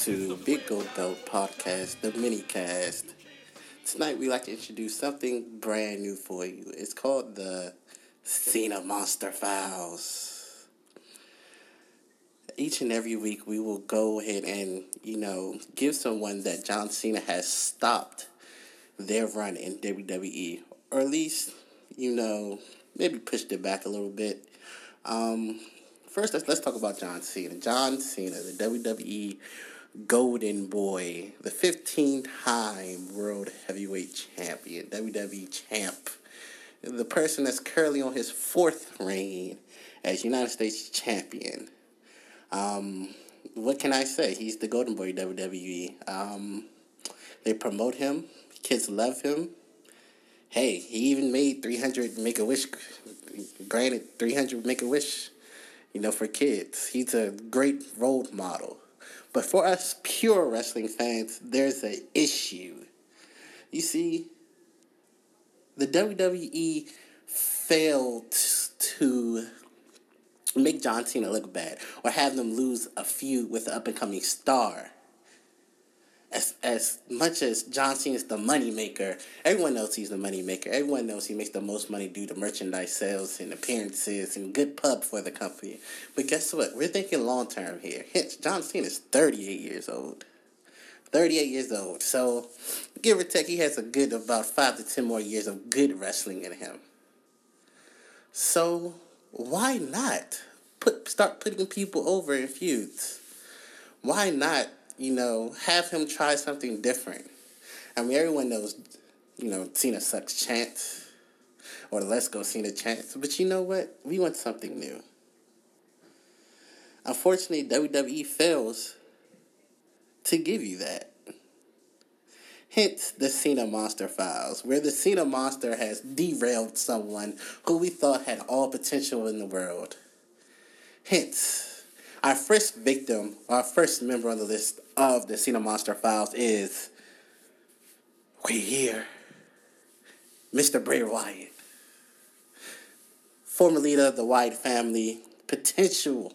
to Big Gold Belt Podcast, the mini cast. Tonight we like to introduce something brand new for you. It's called the Cena Monster Files. Each and every week we will go ahead and, you know, give someone that John Cena has stopped their run in WWE. Or at least, you know, maybe pushed it back a little bit. Um, first, let's, let's talk about John Cena. John Cena, the WWE Golden Boy, the 15 time World Heavyweight Champion, WWE Champ, the person that's currently on his fourth reign as United States Champion. Um, what can I say? He's the Golden Boy WWE. Um, they promote him, kids love him. Hey, he even made 300 Make a Wish, granted, 300 Make a Wish, you know, for kids. He's a great role model. But for us pure wrestling fans, there's an issue. You see, the WWE failed to make John Cena look bad or have them lose a feud with an up and coming star. As, as much as John Cena is the money maker, everyone knows he's the money maker. Everyone knows he makes the most money due to merchandise sales and appearances and good pub for the company. But guess what? We're thinking long term here. Hence, John Cena is 38 years old. 38 years old. So, give or take, he has a good about 5 to 10 more years of good wrestling in him. So, why not put start putting people over in feuds? Why not you know, have him try something different. I mean, everyone knows, you know, Cena sucks chance or let's go Cena chance. But you know what? We want something new. Unfortunately, WWE fails to give you that. Hence the Cena Monster Files, where the Cena Monster has derailed someone who we thought had all potential in the world. Hence, our first victim, our first member on the list of the Cena Monster Files is we here, Mr. Bray Wyatt, former leader of the Wyatt family, potential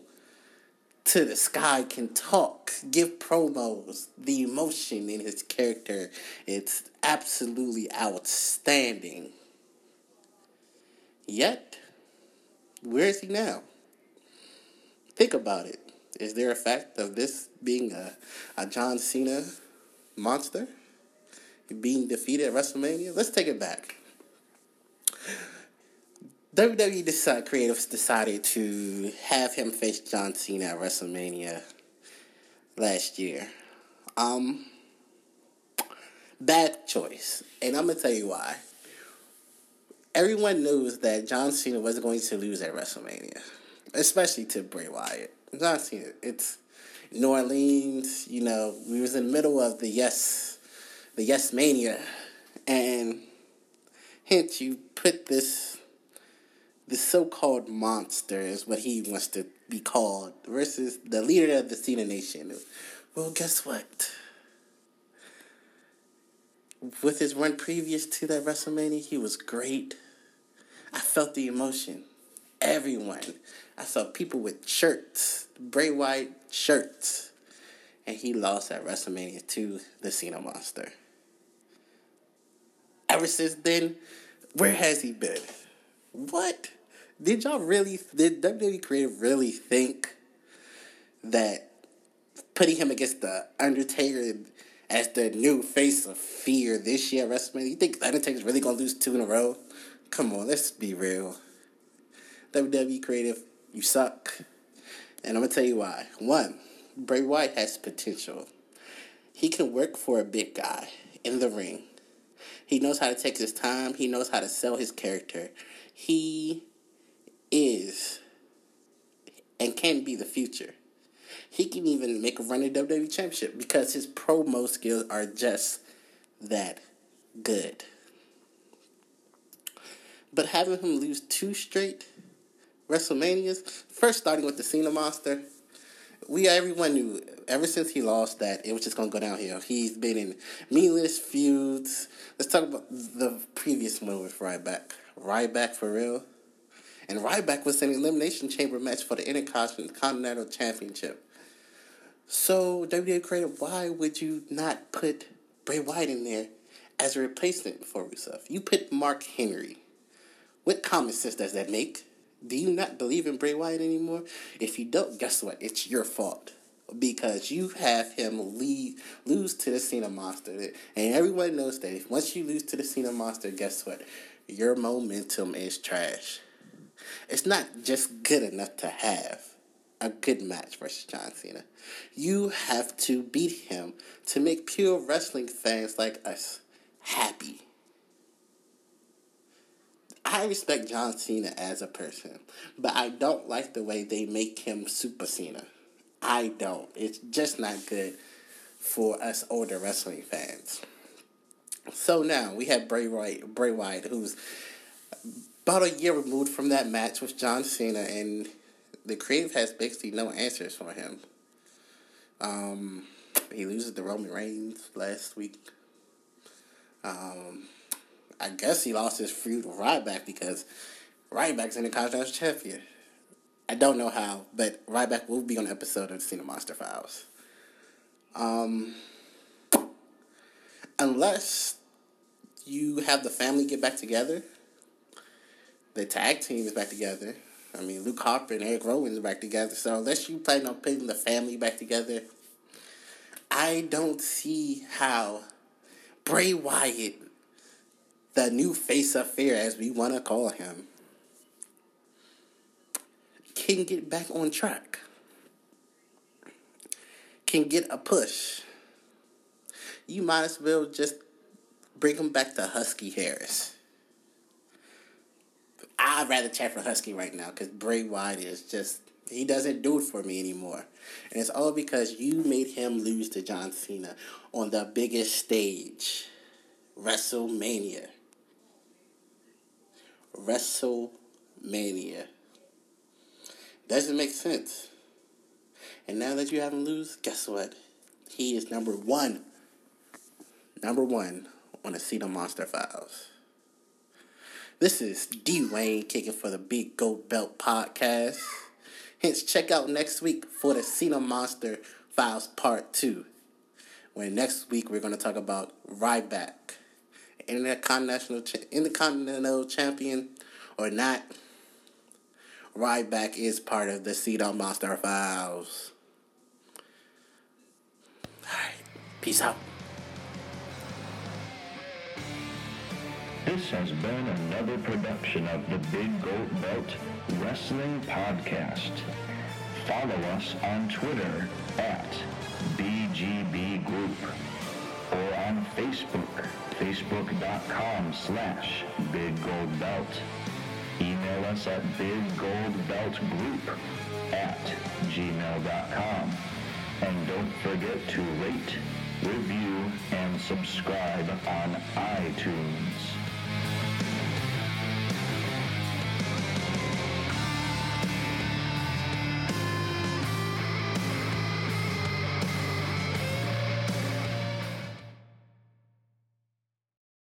to the sky, can talk, give promos, the emotion in his character, it's absolutely outstanding. Yet, where is he now? Think about it. Is there a fact of this being a, a John Cena monster? Being defeated at WrestleMania? Let's take it back. WWE decided, creatives decided to have him face John Cena at WrestleMania last year. Um, bad choice, and I'm gonna tell you why. Everyone knows that John Cena was going to lose at WrestleMania, especially to Bray Wyatt. John Cena, it's New Orleans. You know, we was in the middle of the yes, the yes mania, and hence you put this the so-called monster is what he wants to be called versus the leader of the Cena Nation. Well, guess what? With his run previous to that WrestleMania, he was great. I felt the emotion. Everyone. I saw people with shirts, Bray Wyatt shirts. And he lost at WrestleMania to the Cena Monster. Ever since then, where has he been? What? Did y'all really, did WWE Creative really think that putting him against The Undertaker as the new face of fear this year at WrestleMania, you think The Undertaker's really to lose two in a row? Come on, let's be real. WWE Creative, you suck. And I'm going to tell you why. One, Bray Wyatt has potential. He can work for a big guy in the ring. He knows how to take his time. He knows how to sell his character. He is and can be the future. He can even make a run at WWE Championship because his promo skills are just that good. But having him lose two straight WrestleManias, first starting with the Cena Monster, we everyone knew ever since he lost that it was just gonna go downhill. He's been in meaningless feuds. Let's talk about the previous one with Ryback. Ryback for real. And Ryback was an Elimination Chamber match for the Intercontinental Championship. So, WWE Creative, why would you not put Bray Wyatt in there as a replacement for Rusev? You put Mark Henry. What common sense does that make? Do you not believe in Bray Wyatt anymore? If you don't, guess what? It's your fault. Because you have him leave, lose to the Cena Monster. And everyone knows that if once you lose to the Cena Monster, guess what? Your momentum is trash. It's not just good enough to have a good match versus John Cena. You have to beat him to make pure wrestling fans like us happy. I respect John Cena as a person, but I don't like the way they make him Super Cena. I don't. It's just not good for us older wrestling fans. So now we have Bray Wyatt, Bray Wyatt, who's about a year removed from that match with John Cena, and the creative has basically no answers for him. Um, he loses to Roman Reigns last week. Um, I guess he lost his feud with Ryback because Ryback's Intercontinental Champion. I don't know how, but Ryback will be on an episode of the Cena Monster Files. Um, unless you have the family get back together, the tag team is back together. I mean, Luke Harper and Eric Rowan is back together. So unless you plan on putting the family back together, I don't see how Bray Wyatt, the new face of fear, as we want to call him, can get back on track, can get a push. You might as well just bring him back to Husky Harris. I'd rather chat for Husky right now because Bray Wyatt is just he doesn't do it for me anymore. And it's all because you made him lose to John Cena on the biggest stage. WrestleMania. WrestleMania. Doesn't make sense. And now that you have him lose, guess what? He is number one. Number one on the Cena Monster Files. This is D Wayne kicking for the Big Gold Belt podcast. Hence, check out next week for the Cena Monster Files Part 2. When next week we're going to talk about Ryback, Intercontinental, Intercontinental Champion or not. Ryback is part of the Cena Monster Files. Alright, peace out. This has been another production of the Big Gold Belt Wrestling Podcast. Follow us on Twitter at facebook.com slash Big Gold Belt. Email us at biggoldbeltgroup at gmail.com. And don't forget to rate, review, and subscribe on iTunes.